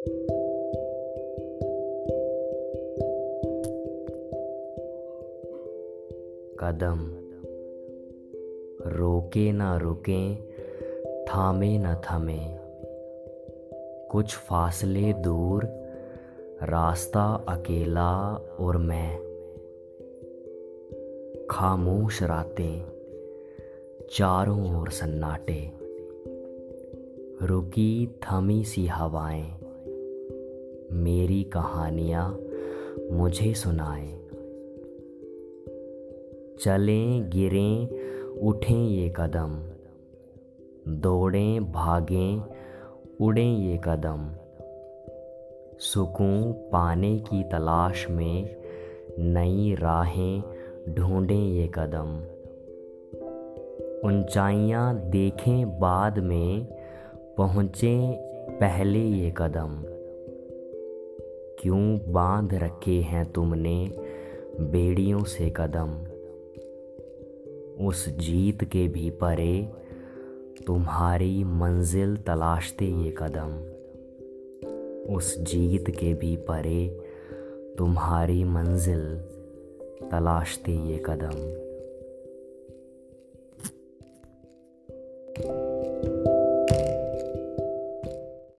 कदम। रोके ना रुके, थामे न थमे। कुछ फासले दूर, रास्ता अकेला और मैं। खामोश रातें, चारों ओर सन्नाटे। रुकी थमी सी हवाएँ। मेरी कहानियाँ मुझे सुनाए। चलें, गिरें, उठें ये कदम। दौड़ें, भागें, उड़ें ये कदम। सुकून पाने की तलाश में नई राहें ढूंढें ये कदम। ऊंचाइयाँ देखें बाद में, पहुँचें पहले ये कदम। क्यों बाँध रखे हैं तुमने बेड़ियों से कदम? उस जीत के भी परे तुम्हारी मंजिल तलाशते ये कदम। उस जीत के भी परे तुम्हारी मंजिल तलाशते ये कदम।